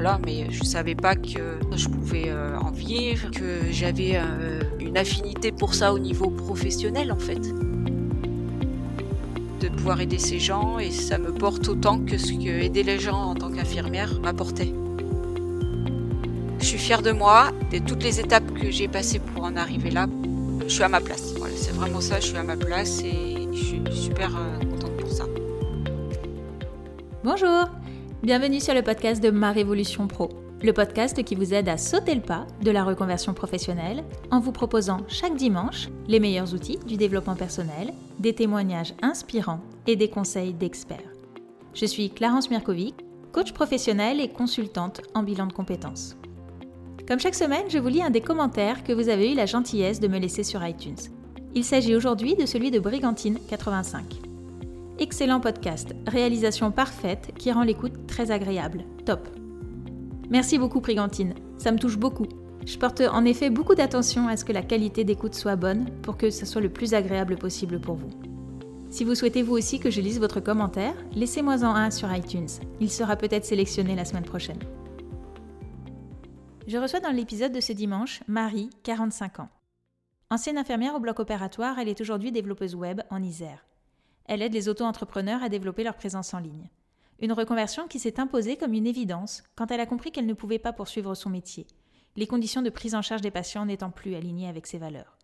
voilà, mais je savais pas que je pouvais en vivre, que j'avais une affinité pour ça au niveau professionnel en fait. De pouvoir aider ces gens et ça me porte autant que ce que aider les gens en tant qu'infirmière m'apportait. Je suis fière de moi, de toutes les étapes que j'ai passées pour en arriver là. Je suis à ma place. Voilà, c'est vraiment ça, je suis à ma place et je suis super contente pour ça. Bonjour, bienvenue sur le podcast de Ma Révolution Pro, le podcast qui vous aide à sauter le pas de la reconversion professionnelle en vous proposant chaque dimanche les meilleurs outils du développement personnel, des témoignages inspirants et des conseils d'experts. Je suis Clarence Mirkovic, coach professionnel et consultante en bilan de compétences. Comme chaque semaine, je vous lis un des commentaires que vous avez eu la gentillesse de me laisser sur iTunes. Il s'agit aujourd'hui de celui de Brigantine85. Excellent podcast, réalisation parfaite qui rend l'écoute très agréable. Top. Merci beaucoup Brigantine, ça me touche beaucoup. Je porte en effet beaucoup d'attention à ce que la qualité d'écoute soit bonne pour que ce soit le plus agréable possible pour vous. Si vous souhaitez vous aussi que je lise votre commentaire, laissez-moi en un sur iTunes. Il sera peut-être sélectionné la semaine prochaine. Je reçois dans l'épisode de ce dimanche Marie, 45 ans. Ancienne infirmière au bloc opératoire, elle est aujourd'hui développeuse web en Isère. Elle aide les auto-entrepreneurs à développer leur présence en ligne. Une reconversion qui s'est imposée comme une évidence quand elle a compris qu'elle ne pouvait pas poursuivre son métier, les conditions de prise en charge des patients n'étant plus alignées avec ses valeurs.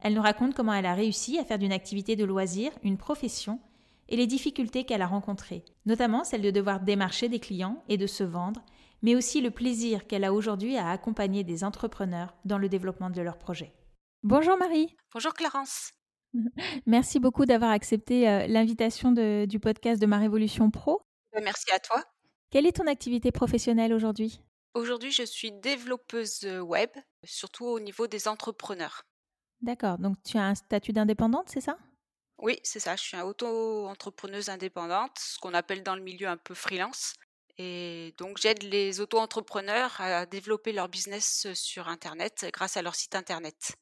Elle nous raconte comment elle a réussi à faire d'une activité de loisir une profession et les difficultés qu'elle a rencontrées, notamment celle de devoir démarcher des clients et de se vendre, mais aussi le plaisir qu'elle a aujourd'hui à accompagner des entrepreneurs dans le développement de leurs projets. Bonjour Marie. Bonjour Clarence. Merci beaucoup d'avoir accepté euh, l'invitation du podcast de Ma Révolution Pro. Ben, merci à toi. Quelle est ton activité professionnelle aujourd'hui? Aujourd'hui, je suis développeuse web, surtout au niveau des entrepreneurs. D'accord, donc tu as un statut d'indépendante, c'est ça? Oui, c'est ça, je suis auto-entrepreneuse indépendante, ce qu'on appelle dans le milieu un peu freelance. Et donc j'aide les auto-entrepreneurs à développer leur business sur Internet grâce à leur site Internet.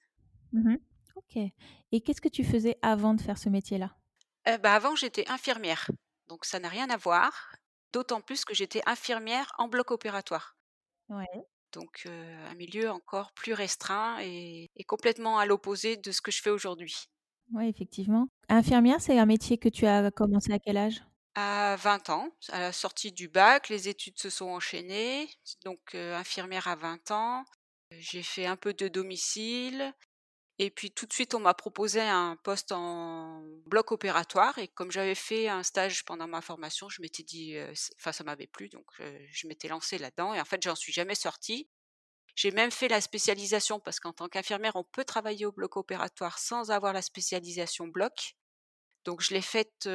Mmh ok. Et qu'est-ce que tu faisais avant de faire ce métier-là? Euh, bah, Avant, j'étais infirmière. Donc ça n'a rien à voir. D'autant plus que j'étais infirmière en bloc opératoire. Ouais. Donc un milieu encore plus restreint et, complètement à l'opposé de ce que je fais aujourd'hui. Oui, effectivement. Infirmière, c'est un métier que tu as commencé à quel âge? À 20 ans, à la sortie du bac, les études se sont enchaînées. Donc infirmière à 20 ans. J'ai fait un peu de domicile, et puis tout de suite, on m'a proposé un poste en bloc opératoire. Et comme j'avais fait un stage pendant ma formation, je m'étais dit, enfin ça m'avait plu, donc je m'étais lancée là-dedans. Et en fait, j'en suis jamais sortie. J'ai même fait la spécialisation parce qu'en tant qu'infirmière, on peut travailler au bloc opératoire sans avoir la spécialisation bloc. Donc je l'ai faite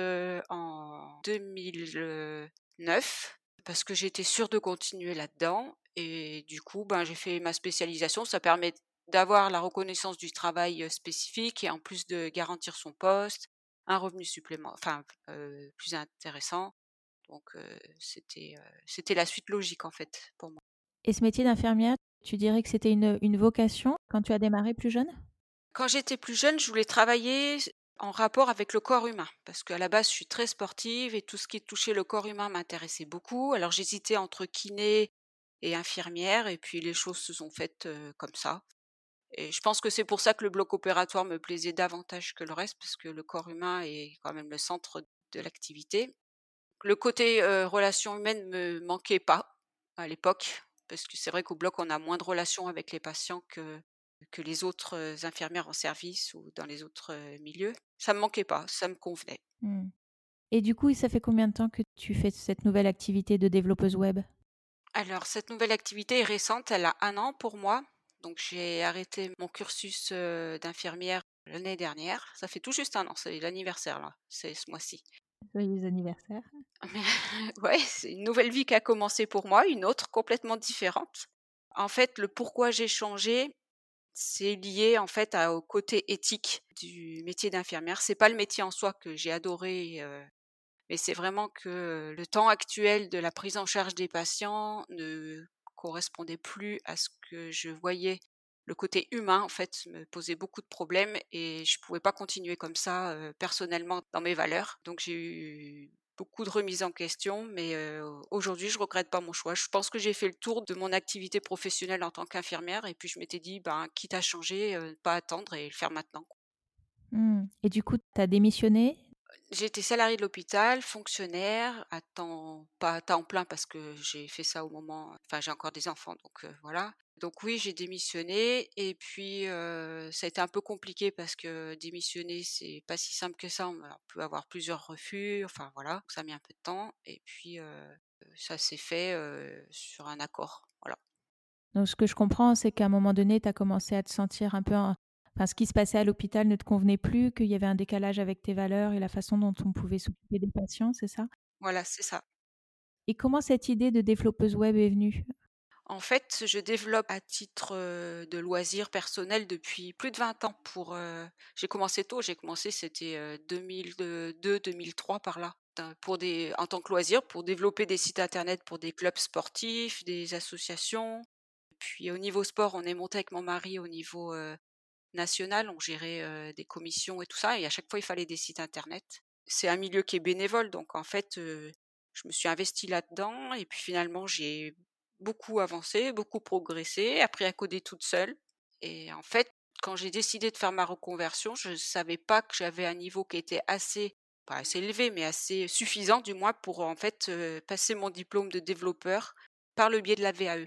en 2009 parce que j'étais sûre de continuer là-dedans. Et du coup, ben, j'ai fait ma spécialisation. Ça permet d'avoir la reconnaissance du travail spécifique et en plus de garantir son poste, un revenu supplémentaire, enfin plus intéressant. Donc c'était c'était la suite logique en fait pour moi. Et ce métier d'infirmière, tu dirais que c'était une, une vocation quand tu as démarré plus jeune? Quand j'étais plus jeune, je voulais travailler en rapport avec le corps humain, parce qu'à la base, je suis très sportive et tout ce qui touchait le corps humain m'intéressait beaucoup. Alors j'hésitais entre kiné et infirmière, et puis les choses se sont faites comme ça. Et je pense que c'est pour ça que le bloc opératoire me plaisait davantage que le reste, parce que le corps humain est quand même le centre de l'activité. Le côté relation humaine me manquait pas à l'époque, parce que c'est vrai qu'au bloc, on a moins de relations avec les patients que, que les autres infirmières en service ou dans les autres milieux. Ça me manquait pas, ça me convenait. Mmh. Et du coup, ça fait combien de temps que tu fais cette nouvelle activité de développeuse web? Alors, cette nouvelle activité est récente, elle a un an pour moi. Donc j'ai arrêté mon cursus d'infirmière l'année dernière. Ça fait tout juste un an, c'est l'anniversaire là, c'est ce mois-ci. Joyeux anniversaire. ouais, c'est une nouvelle vie qui a commencé pour moi, une autre complètement différente. En fait, le pourquoi j'ai changé, c'est lié en fait au côté éthique du métier d'infirmière. C'est pas le métier en soi que j'ai adoré, mais c'est vraiment que le temps actuel de la prise en charge des patients ne correspondait plus à ce que je voyais. Le côté humain, en fait, me posait beaucoup de problèmes et je pouvais pas continuer comme ça personnellement dans mes valeurs. Donc j'ai eu beaucoup de remises en question, mais aujourd'hui, je regrette pas mon choix. Je pense que j'ai fait le tour de mon activité professionnelle en tant qu'infirmière et puis je m'étais dit, ben, quitte à changer, pas attendre et le faire maintenant. Mmh. Et du coup, tu as démissionné J'étais salariée de l'hôpital, fonctionnaire, à temps, pas à temps plein parce que j'ai fait ça au moment, enfin j'ai encore des enfants, donc voilà. Donc oui, j'ai démissionné et puis ça a été un peu compliqué parce que démissionner c'est pas si simple que ça. On peut avoir plusieurs refus, enfin voilà, ça a mis un peu de temps et puis ça s'est fait sur un accord, voilà. Donc ce que je comprends, c'est qu'à un moment donné, tu as commencé à te sentir un peu Enfin, ce qui se passait à l'hôpital ne te convenait plus, qu'il y avait un décalage avec tes valeurs et la façon dont on pouvait s'occuper des patients, c'est ça? Voilà, c'est ça. Et comment cette idée de développeuse web est venue? En fait, je développe à titre de loisir personnel depuis plus de 20 ans. Pour, j'ai commencé tôt, j'ai commencé, c'était 2002-2003 par là. Pour des, en tant que loisir, pour développer des sites internet pour des clubs sportifs, des associations. Puis au niveau sport, on est monté avec mon mari au niveau nationales, on gérait des commissions et tout ça, et à chaque fois il fallait des sites internet. C'est un milieu qui est bénévole, donc en fait, je me suis investie là-dedans, et puis finalement j'ai beaucoup avancé, beaucoup progressé, appris à coder toute seule. Et en fait, quand j'ai décidé de faire ma reconversion, je ne savais pas que j'avais un niveau qui était assez, pas assez élevé, mais assez suffisant du moins pour en fait passer mon diplôme de développeur par le biais de la VAE.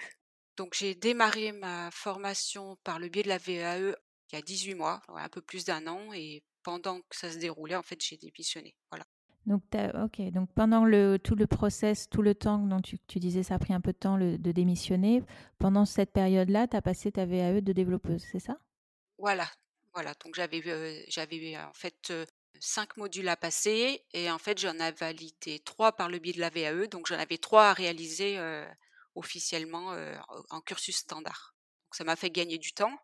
Donc j'ai démarré ma formation par le biais de la VAE il y a 18 mois, un peu plus d'un an, et pendant que ça se déroulait, en fait, j'ai démissionné. Voilà. Donc, ok. Donc, pendant le, tout le process, tout le temps dont tu, tu disais, ça a pris un peu de temps de démissionner. Pendant cette période-là, tu as passé ta VAE de développeuse, c'est ça? Voilà. Voilà. Donc, j'avais, euh, j'avais en fait euh, cinq modules à passer, et en fait, j'en ai validé trois par le biais de la VAE. Donc, j'en avais trois à réaliser euh, officiellement en cursus standard. Donc, ça m'a fait gagner du temps.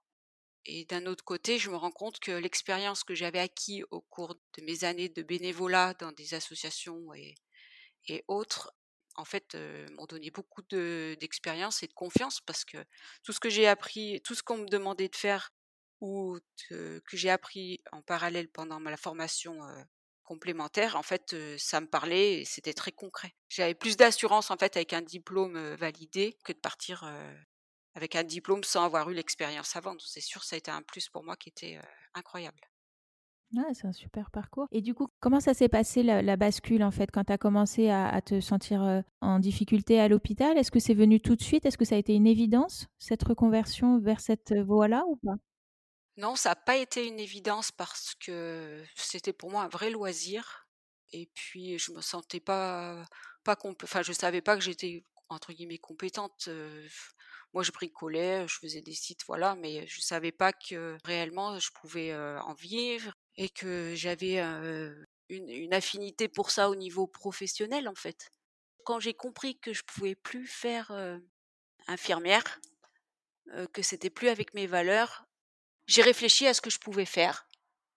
Et d'un autre côté, je me rends compte que l'expérience que j'avais acquis au cours de mes années de bénévolat dans des associations et, autres, en fait, m'ont donné beaucoup d'expérience et de confiance parce que tout ce que j'ai appris, tout ce qu'on me demandait de faire ou que j'ai appris en parallèle pendant ma formation complémentaire, en fait, ça me parlait et c'était très concret. J'avais plus d'assurance en fait avec un diplôme validé que de partir avec un diplôme sans avoir eu l'expérience avant. C'est sûr, ça a été un plus pour moi qui était incroyable. c'est un super parcours. Et du coup, comment ça s'est passé la, bascule en fait quand tu as commencé à, te sentir en difficulté à l'hôpital? Est-ce que c'est venu tout de suite? Est-ce que ça a été une évidence, cette reconversion vers cette voie-là ou pas? Non, ça n'a pas été une évidence parce que c'était pour moi un vrai loisir. Et puis, je me sentais pas, pas enfin, je savais pas que j'étais entre guillemets compétente. Moi, je bricolais, je faisais des sites, voilà, mais je savais pas que réellement je pouvais en vivre et que j'avais une, affinité pour ça au niveau professionnel, en fait. Quand j'ai compris que je pouvais plus faire infirmière, que c'était plus avec mes valeurs, j'ai réfléchi à ce que je pouvais faire.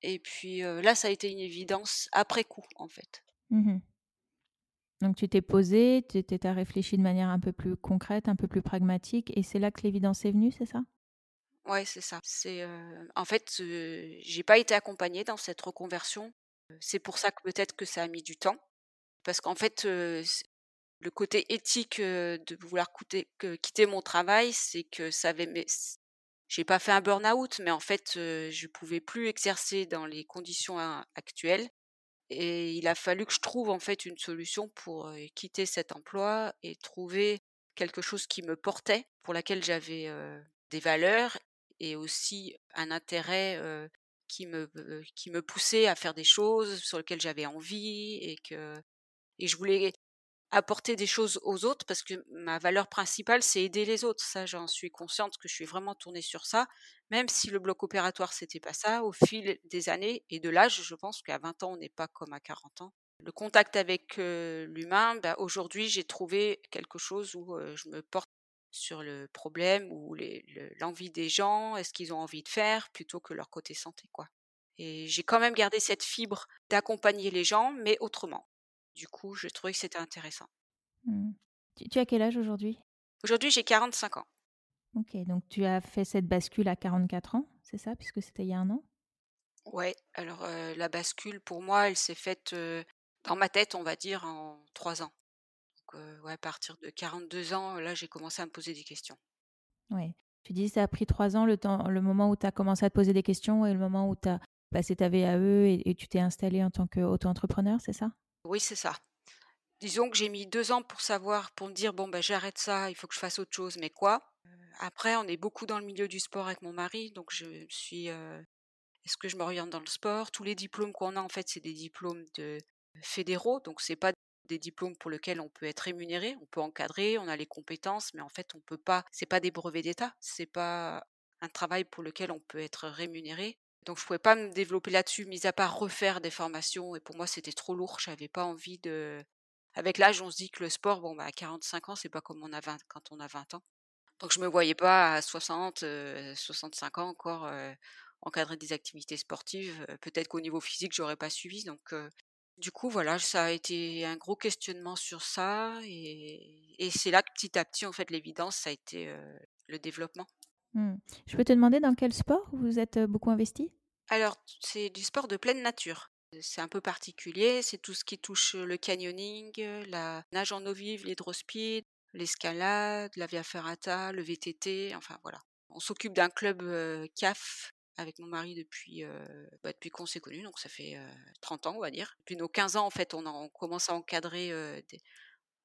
Et puis là, ça a été une évidence après coup, en fait. Mmh donc tu t'es posé, tu as réfléchi de manière un peu plus concrète, un peu plus pragmatique, et c'est là que l'évidence est venue, c'est ça? Ouais, c'est ça. C'est en fait, j'ai pas été accompagnée dans cette reconversion. C'est pour ça que peut-être que ça a mis du temps, parce qu'en fait, le côté éthique de vouloir quitter mon travail, c'est que ça avait, j'ai pas fait un burn-out, mais en fait, je pouvais plus exercer dans les conditions actuelles et il a fallu que je trouve en fait une solution pour quitter cet emploi et trouver quelque chose qui me portait, pour laquelle j'avais des valeurs et aussi un intérêt qui me qui me poussait à faire des choses sur lesquelles j'avais envie et que et je voulais apporter des choses aux autres parce que ma valeur principale c'est aider les autres. Ça j'en suis consciente que je suis vraiment tournée sur ça même si le bloc opératoire c'était pas ça. Au fil des années et de l'âge je pense qu'à 20 ans on n'est pas comme à 40 ans. Le contact avec l'humain bah, aujourd'hui j'ai trouvé quelque chose où je me porte sur le problème ou l'envie des gens est-ce qu'ils ont envie de faire plutôt que leur côté santé quoi. Et j'ai quand même gardé cette fibre d'accompagner les gens mais autrement du coup, je trouvais que c'était intéressant. Mmh. Tu, as quel âge aujourd'hui? Aujourd'hui, j'ai 45 ans. Ok, donc tu as fait cette bascule à 44 ans, c'est ça, puisque c'était il y a un an? Ouais, alors la bascule, pour moi, elle s'est faite dans ma tête, on va dire, en 3 ans. Donc, ouais, à partir de 42 ans, là, j'ai commencé à me poser des questions. Oui. Tu dis ça a pris 3 ans, le temps le moment où tu as commencé à te poser des questions et le moment où tu as passé ta VAE et et tu t'es installée en tant qu'auto-entrepreneur, c'est ça? Oui, c'est ça. Disons que j'ai mis 2 ans pour savoir, pour me dire: «Bon, bah, j'arrête ça, il faut que je fasse autre chose, mais quoi?» Heu, après, on est beaucoup dans le milieu du sport avec mon mari, donc je suis, heu: «Est-ce que je m'oriente dans le sport?» tous les diplômes qu'on a, en fait, c'est des diplômes de fédéraux, donc c'est pas des diplômes pour lesquels on peut être rémunéré. On peut encadrer, on a les compétences, mais en fait, on peut pas c'est pas des brevets d'État, c'est pas un travail pour lequel on peut être rémunéré. Donc je pouvais pas me développer là-dessus, mis à part refaire des formations et pour moi, c'était trop lourd. J'avais pas envie de avec l'âge, on se dit que le sport, bon, bah, à 45 ans, c'est pas comme on a 20 quand on a 20 ans. Donc je me voyais pas à 60, heu, 65 ans encore, heu, encadrer des activités sportives. Heu, peut-être qu'au niveau physique, j'aurais pas suivi donc du coup, voilà, ça a été un gros questionnement sur ça et c'est là que petit à petit, en fait, l'évidence, ça a été, le développement. Mmh. Je peux te demander dans quel sport vous êtes, beaucoup investis? Alors, c'est du sport de pleine nature. C'est un peu particulier, c'est tout ce qui touche, le canyoning, la nage en eau vive, l'hydrospeed, l'escalade, la via ferrata, le VTT, enfin voilà. On s'occupe d'un club, CAF avec mon mari depuis, bah, depuis qu'on s'est connus, donc ça fait, heu, 30 ans, on va dire. Depuis nos 15 ans, en fait, on en on commence à encadrer, des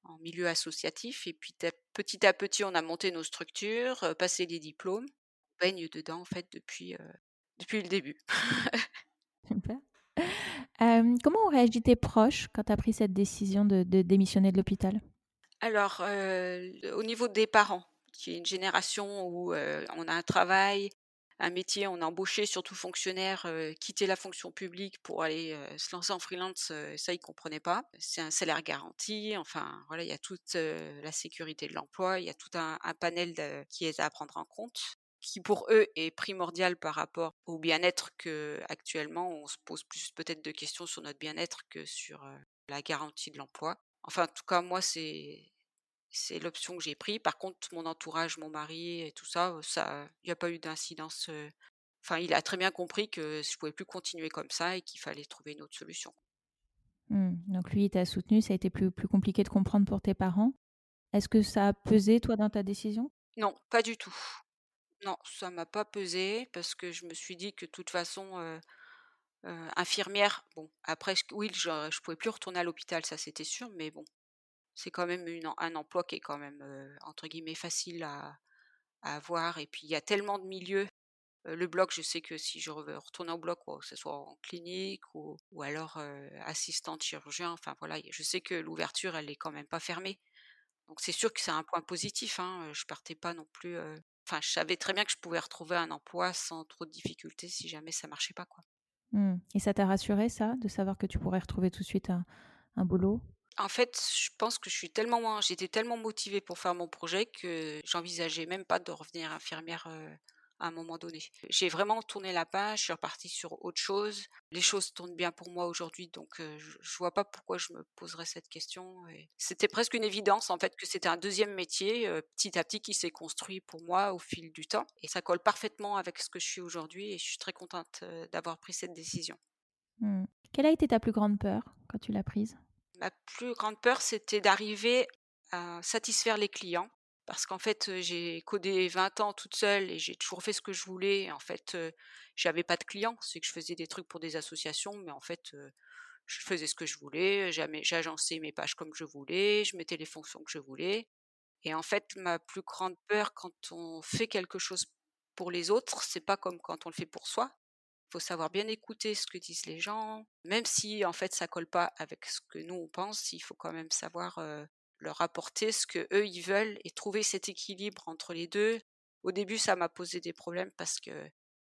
en milieu associatif et puis petit à petit, on a monté nos structures, passé les diplômes. On baigne dedans, en fait, depuis, depuis le début. Super. Comment ont réagi tes proches quand tu as pris cette décision de de démissionner de l'hôpital? Alors, le au niveau des parents, qui est une génération où, heu, on a un travail, un métier, on est embauché, surtout fonctionnaire, heu, quitter la fonction publique pour aller, se lancer en freelance, ça ils comprenaient pas. C'est un salaire garanti, enfin voilà, il y a toute, la sécurité de l'emploi, il y a tout un un panel de qui est à prendre en compte, qui pour eux est primordial par rapport au bien-être qu'actuellement on se pose plus peut-être de questions sur notre bien-être que sur, la garantie de l'emploi. Enfin, en tout cas, moi, c'est c'est l'option que j'ai pris. Par contre, mon entourage, mon mari et tout ça, ça il y a pas eu d'incidence, enfin, il a très bien compris que je pouvais plus continuer comme ça et qu'il fallait trouver une autre solution. Mmh, donc lui, il t'a soutenue, ça a été plus plus compliqué de comprendre pour tes parents. Est-ce que ça a pesé, toi, dans ta décision? Non, pas du tout. Non, ça m'a pas pesé parce que je me suis dit que de toute façon, infirmière, bon, après oui, je je pouvais plus retourner à l'hôpital, ça c'était sûr, mais bon, c'est quand même un emploi qui est quand même, entre guillemets «facile» à avoir et puis il y a tellement de milieux. Le bloc, je sais que si je veux retourner au bloc, ou que ce soit en clinique ou alors, assistante chirurgien, enfin voilà, je sais que l'ouverture, elle est quand même pas fermée. Donc c'est sûr que c'est un point positif, hein, heu, je partais pas non plus, enfin, je savais très bien que je pouvais retrouver un emploi sans trop de difficultés si jamais ça marchait pas, quoi. Mmh et ça t'a rassuré ça, de savoir que tu pourrais retrouver tout de suite un un boulot? En fait, je pense que je suis tellement j'étais tellement motivée pour faire mon projet que j'envisageais même pas de revenir infirmière, à un moment donné. J'ai vraiment tourné la page, je suis repartie sur autre chose. Les choses tournent bien pour moi aujourd'hui, donc je je vois pas pourquoi je me poserais cette question c'était presque une évidence, en fait, que c'était un 2e métier, petit à petit qui s'est construit pour moi au fil du temps et ça colle parfaitement avec ce que je suis aujourd'hui et je suis très contente, d'avoir pris cette décision. Mmh. Quelle a été ta plus grande peur quand tu l'as prise? Ma plus grande peur, c'était d'arriver à satisfaire les clients parce qu'en fait, j'ai codé 20 ans toute seule et j'ai toujours fait ce que je voulais en fait, j'avais pas de clients. C'est que je faisais des trucs pour des associations, mais en fait, je faisais ce que je voulais, j'agençais mes pages comme je voulais, je mettais les fonctions que je voulais et en fait, ma plus grande peur quand on fait quelque chose pour les autres, c'est pas comme quand on le fait pour soi. Faut savoir bien écouter ce que disent les gens, même si en fait ça colle pas avec ce que nous on pense, il faut quand même savoir, leur apporter ce qu'eux ils veulent et trouver cet équilibre entre les 2. Au début, ça m'a posé des problèmes parce que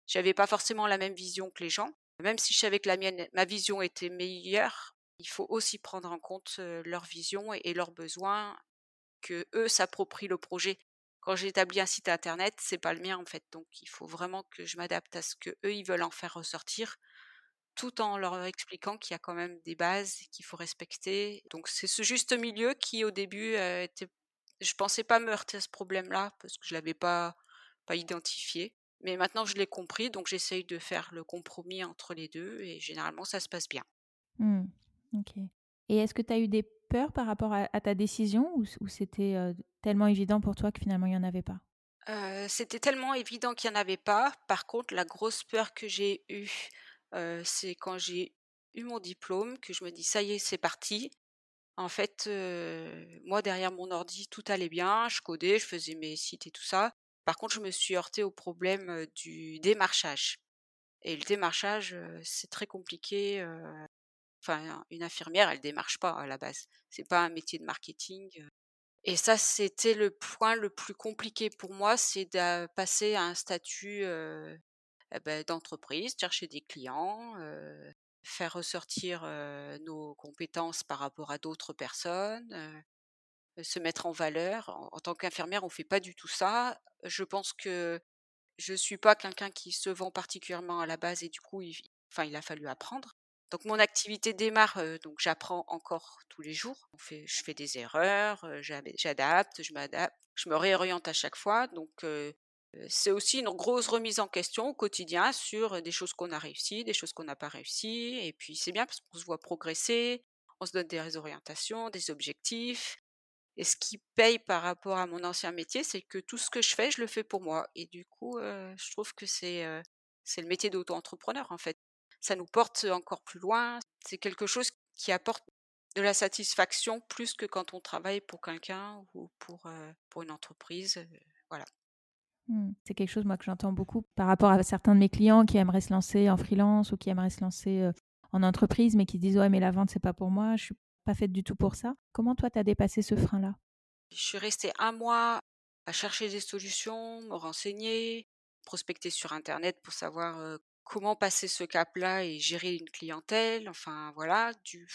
j'avais pas forcément la même vision que les gens. Même si je savais que la mienne ma vision était meilleure, il faut aussi prendre en compte, leur vision et leurs besoins, qu'eux s'approprient le projet. Quand j'établis un site internet, c'est pas le mien, en fait, donc il faut vraiment que je m'adapte à ce qu'eux, ils veulent en faire ressortir, tout en leur expliquant qu'il y a quand même des bases qu'il faut respecter. Donc c'est ce juste milieu qui, au début, heu, était je pensais pas me heurter à ce problème-là parce que je l'avais pas pas identifié. Mais maintenant je l'ai compris, donc j'essaye de faire le compromis entre les 2 et généralement ça se passe bien. Mmh. OK. Et est-ce que tu as eu des peurs par rapport à, ta décision ou, c'était tellement évident pour toi que finalement il n'y en avait pas? C'était tellement évident qu'il n'y en avait pas. Par contre, la grosse peur que j'ai eue, c'est quand j'ai eu mon diplôme, que je me dis ça y est, c'est parti. En fait, moi derrière mon ordi, tout allait bien, je codais, je faisais mes sites et tout ça. Par contre, je me suis heurtée au problème du démarchage. Et le démarchage, c'est très compliqué. Enfin, une infirmière, elle démarche pas à la base. C'est pas un métier de marketing. Et ça, c'était le point le plus compliqué pour moi, c'est de passer à un statut ben, d'entreprise, chercher des clients, faire ressortir nos compétences par rapport à d'autres personnes, se mettre en valeur. En, tant qu'infirmière, on fait pas du tout ça. Je pense que je suis pas quelqu'un qui se vend particulièrement à la base et du coup, il, enfin, il a fallu apprendre. Donc mon activité démarre, donc j'apprends encore tous les jours. Je fais des erreurs, j'adapte, je m'adapte, je me réoriente à chaque fois. Donc c'est aussi une grosse remise en question au quotidien sur des choses qu'on a réussi, des choses qu'on n'a pas réussi. Et puis c'est bien parce qu'on se voit progresser, on se donne des orientations, des objectifs. Et ce qui paye par rapport à mon ancien métier, c'est que tout ce que je fais, je le fais pour moi. Et du coup, je trouve que c'est c'est le métier d'auto-entrepreneur en fait. Ça nous porte encore plus loin. C'est quelque chose qui apporte de la satisfaction plus que quand on travaille pour quelqu'un ou pour, pour une entreprise. voilà. Mmh. C'est quelque chose moi que j'entends beaucoup par rapport à certains de mes clients qui aimeraient se lancer en freelance ou qui aimeraient se lancer en entreprise mais qui disent ouais mais la vente c'est pas pour moi, je suis pas faite du tout pour ça. Comment toi tu as dépassé ce frein là Je suis restée un mois à chercher des solutions, me renseigner, prospecter sur internet pour savoir comment passer ce cap là et gérer une clientèle. Enfin voilà, du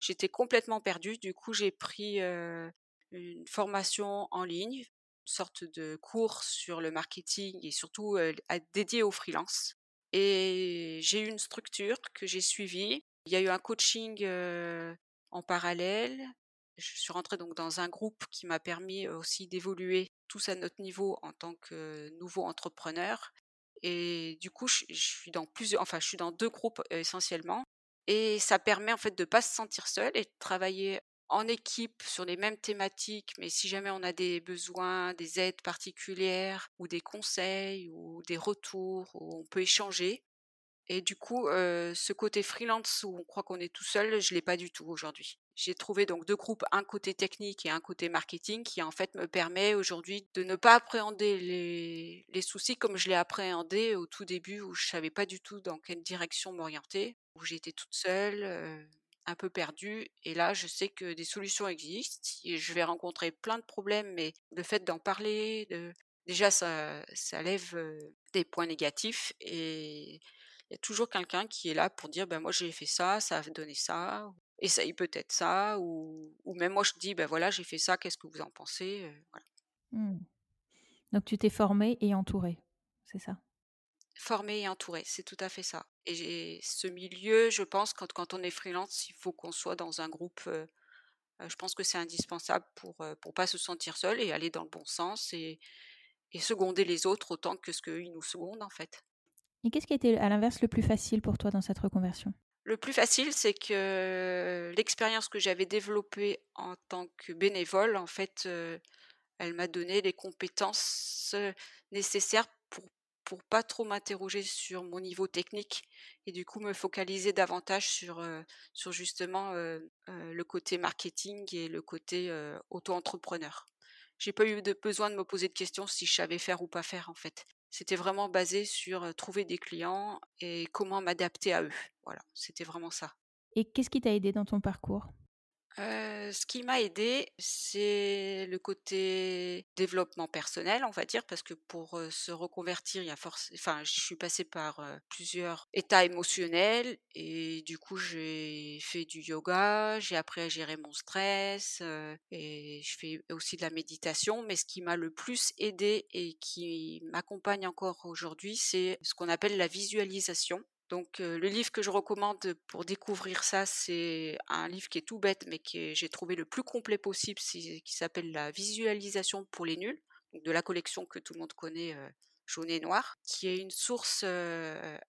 j'étais complètement perdue. Du coup j'ai pris une formation en ligne sorte de cours sur le marketing et surtout dédié aux freelance. Et j'ai eu une structure que j'ai suivie. Il y a eu un coaching en parallèle. Je suis rentrée donc dans un groupe qui m'a permis aussi d'évoluer tous à notre niveau en tant que nouveau entrepreneur. Et du coup, je, suis dans plusieurs, enfin, je suis dans deux groupes essentiellement. Et ça permet en fait de pas se sentir seul et de travailler en équipe sur les mêmes thématiques, mais si jamais on a des besoins, des aides particulières ou des conseils ou des retours, on peut échanger. Et du coup, ce côté freelance où on croit qu'on est tout seul, je l'ai pas du tout aujourd'hui. J'ai trouvé donc deux groupes, un côté technique et un côté marketing, qui en fait me permet aujourd'hui de ne pas appréhender les, soucis comme je l'ai appréhendé au tout début où je savais pas du tout dans quelle direction m'orienter, où j'étais toute seule un peu perdu. Et là, je sais que des solutions existent. Et je vais rencontrer plein de problèmes, mais le fait d'en parler, de... déjà, ça, ça lève des points négatifs. Et il y a toujours quelqu'un qui est là pour dire, ben moi j'ai fait ça, ça a donné ça, essaye peut-être ça, ou, même moi je dis, ben voilà, j'ai fait ça, qu'est-ce que vous en pensez. Mmh. Donc tu t'es formé et entouré, c'est ça? Formé et entouré, c'est tout à fait ça. Et ce milieu, je pense, quand, quand on est freelance, il faut qu'on soit dans un groupe. Euh, je pense que c'est indispensable pour ne pas se sentir seul et aller dans le bon sens et, et seconder les autres autant que ce qu'ils nous secondent en fait. Et qu'est-ce qui a été à l'inverse le plus facile pour toi dans cette reconversion? Le plus facile, c'est que l'expérience que j'avais développée en tant que bénévole, en fait, elle m'a donné les compétences nécessaires pour pas trop m'interroger sur mon niveau technique et du coup me focaliser davantage sur, sur justement le côté marketing et le côté auto-entrepreneur. J'ai pas eu de besoin de me poser de questions si je savais faire ou pas faire en fait. C'était vraiment basé sur trouver des clients et comment m'adapter à eux. Voilà, c'était vraiment ça. Et qu'est-ce qui t'a aidé dans ton parcours? Ce qui m'a aidé, c'est le côté développement personnel, on va dire, parce que pour se reconvertir, il y a force. Enfin, je suis passée par plusieurs états émotionnels et du coup, j'ai fait du yoga, j'ai appris à gérer mon stress et je fais aussi de la méditation. Mais ce qui m'a le plus aidé et qui m'accompagne encore aujourd'hui, c'est ce qu'on appelle la visualisation. Donc le livre que je recommande pour découvrir ça, c'est un livre qui est tout bête, mais que j'ai trouvé le plus complet possible, qui s'appelle La visualisation pour les nuls, de la collection que tout le monde connaît, jaune et noir, qui est une source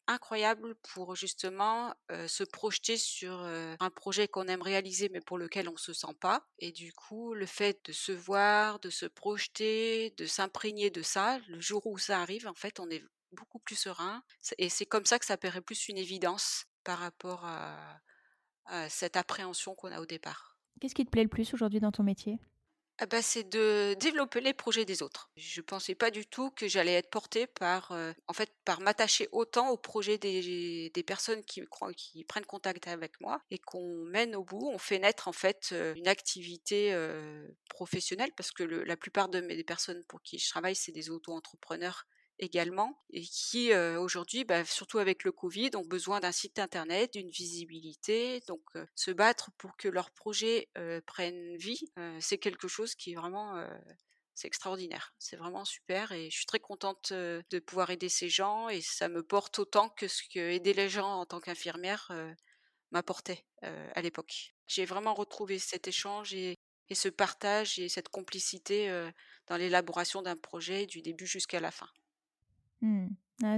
incroyable pour justement se projeter sur un projet qu'on aime réaliser mais pour lequel on se sent pas. Et du coup, le fait de se voir, de se projeter, de s'imprégner de ça, le jour où ça arrive, en fait, on est beaucoup plus serein. Et c'est comme ça que ça paraît plus une évidence par rapport à, cette appréhension qu'on a au départ. Qu'est-ce qui te plaît le plus aujourd'hui dans ton métier? Ah bah, c'est de développer les projets des autres. Je pensais pas du tout que j'allais être portée par, en fait, par m'attacher autant aux projets des, des personnes qui, qui prennent contact avec moi et qu'on mène au bout. On fait naître en fait une activité professionnelle parce que la plupart de mes des personnes pour qui je travaille, c'est des auto-entrepreneurs également et qui aujourd'hui, bah, surtout avec le Covid, ont besoin d'un site internet, d'une visibilité. Donc se battre pour que leurs projets prennent vie, c'est quelque chose qui est vraiment c'est extraordinaire. C'est vraiment super et je suis très contente de pouvoir aider ces gens et ça me porte autant que ce que aider les gens en tant qu'infirmière m'apportait à l'époque. J'ai vraiment retrouvé cet échange et, ce partage et cette complicité dans l'élaboration d'un projet du début jusqu'à la fin. Mmh.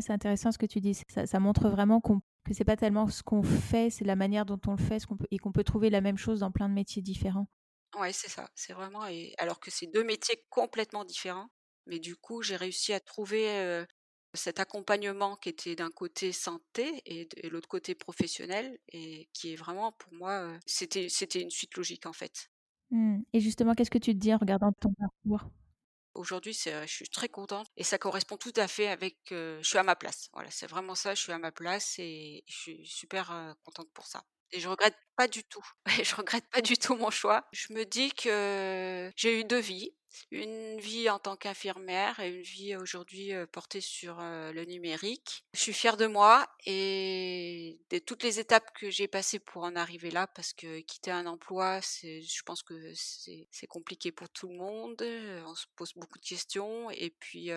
c'est intéressant ce que tu dis. Ça, montre vraiment qu'on, que c'est pas tellement ce qu'on fait, c'est la manière dont on le fait, qu'on peut, et qu'on peut trouver la même chose dans plein de métiers différents. Ouais, c'est ça. C'est vraiment. Et, alors que c'est deux métiers complètement différents, mais du coup, j'ai réussi à trouver cet accompagnement qui était d'un côté santé et de l'autre côté professionnel, et qui est vraiment pour moi, c'était c'était une suite logique en fait. Mmh. Et justement, qu'est-ce que tu te dis en regardant ton parcours? Aujourd'hui, je suis très contente et ça correspond tout à fait avec. je suis à ma place. Voilà, c'est vraiment ça. Je suis à ma place et je suis super contente pour ça. Et je regrette pas du tout. je regrette pas du tout mon choix. Je me dis que j'ai eu deux vies une vie en tant qu'infirmière et une vie aujourd'hui portée sur le numérique. Je suis fière de moi et de toutes les étapes que j'ai passées pour en arriver là parce que quitter un emploi, je pense que c'est, compliqué pour tout le monde. On se pose beaucoup de questions et puis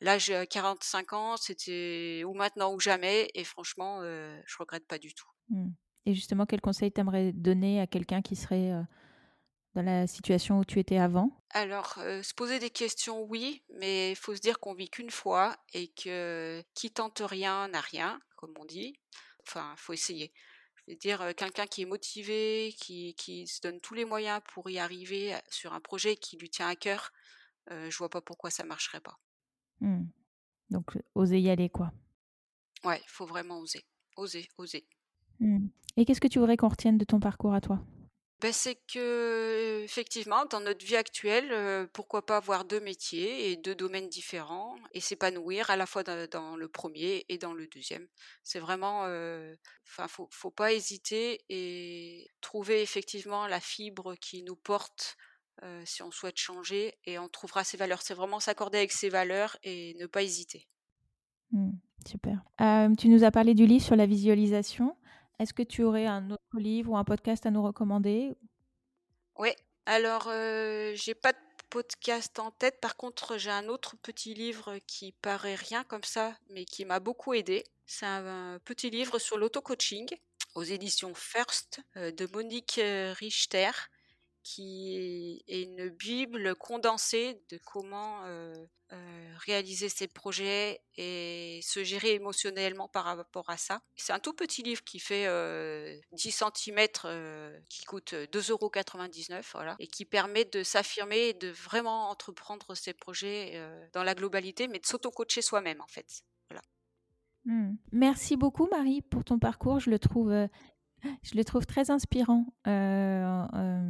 là j'ai 45 ans, c'était ou maintenant ou jamais et franchement, je regrette pas du tout. Mmh. Et justement, quel conseil t'aimerais donner à quelqu'un qui serait dans la situation où tu étais avant? Alors, se poser des questions, oui, mais il faut se dire qu'on vit qu'une fois et que qui tente rien n'a rien, comme on dit. Enfin, il faut essayer. Je veux dire, quelqu'un qui est motivé, qui, qui, se donne tous les moyens pour y arriver sur un projet qui lui tient à cœur, euh, je vois pas pourquoi ça marcherait pas. Mmh. Donc, oser y aller, quoi. Ouais, il faut vraiment oser. Oser, oser. Mmh. Et qu'est-ce que tu voudrais qu'on retienne de ton parcours à toi? Ben, c'est que effectivement, dans notre vie actuelle, pourquoi pas avoir deux métiers et deux domaines différents et s'épanouir à la fois dans, le premier et dans le deuxième. C'est vraiment, enfin, faut, faut pas hésiter et trouver effectivement la fibre qui nous porte si on souhaite changer et on trouvera ses valeurs. C'est vraiment s'accorder avec ses valeurs et ne pas hésiter. Mmh, super. tu nous as parlé du livre sur la visualisation. Est-ce que tu aurais un autre livre ou un podcast à nous recommander? Oui, alors je j'ai pas de podcast en tête. Par contre, j'ai un autre petit livre qui paraît rien comme ça, mais qui m'a beaucoup aidé. C'est un, petit livre sur l'auto-coaching aux éditions First de Monique Richter qui est une bible condensée de comment réaliser ses projets et se gérer émotionnellement par rapport à ça. C'est un tout petit livre qui fait 10 cm, qui coûte 2,99 euros, voilà, et qui permet de s'affirmer et de vraiment entreprendre ses projets dans la globalité, mais de s'auto-coacher soi-même en fait. Voilà. Mmh. Merci beaucoup Marie pour ton parcours. Je le trouve je le trouve très inspirant euh, euh,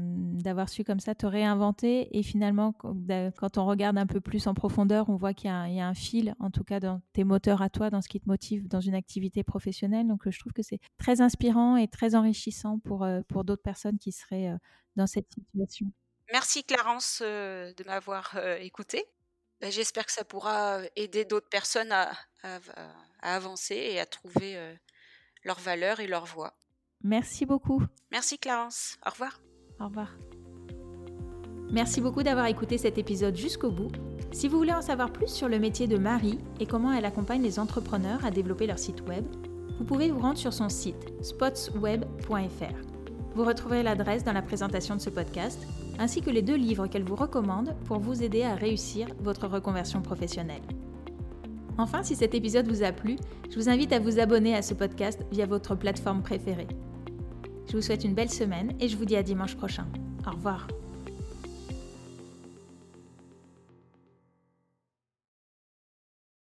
d'avoir su comme ça te réinventer et finalement quand on regarde un peu plus en profondeur, on voit qu'il y, a un fil, en tout cas dans tes moteurs à toi, dans ce qui te motive dans une activité professionnelle. Donc je trouve que c'est très inspirant et très enrichissant pour, euh, pour d'autres personnes qui seraient dans cette situation. Merci Clarence de m'avoir écouté. Ben, j'espère que ça pourra aider d'autres personnes à, avancer et à trouver leur valeur et leur voie. Merci beaucoup. Merci Clarence. Au revoir. Au revoir. Merci beaucoup d'avoir écouté cet épisode jusqu'au bout. Si vous voulez en savoir plus sur le métier de Marie et comment elle accompagne les entrepreneurs à développer leur site web, vous pouvez vous rendre sur son site spotsweb.fr. Vous retrouverez l'adresse dans la présentation de ce podcast, ainsi que les deux livres qu'elle vous recommande pour vous aider à réussir votre reconversion professionnelle. Enfin, si cet épisode vous a plu, je vous invite à vous abonner à ce podcast via votre plateforme préférée. Je vous souhaite une belle semaine et je vous dis à dimanche prochain. Au revoir.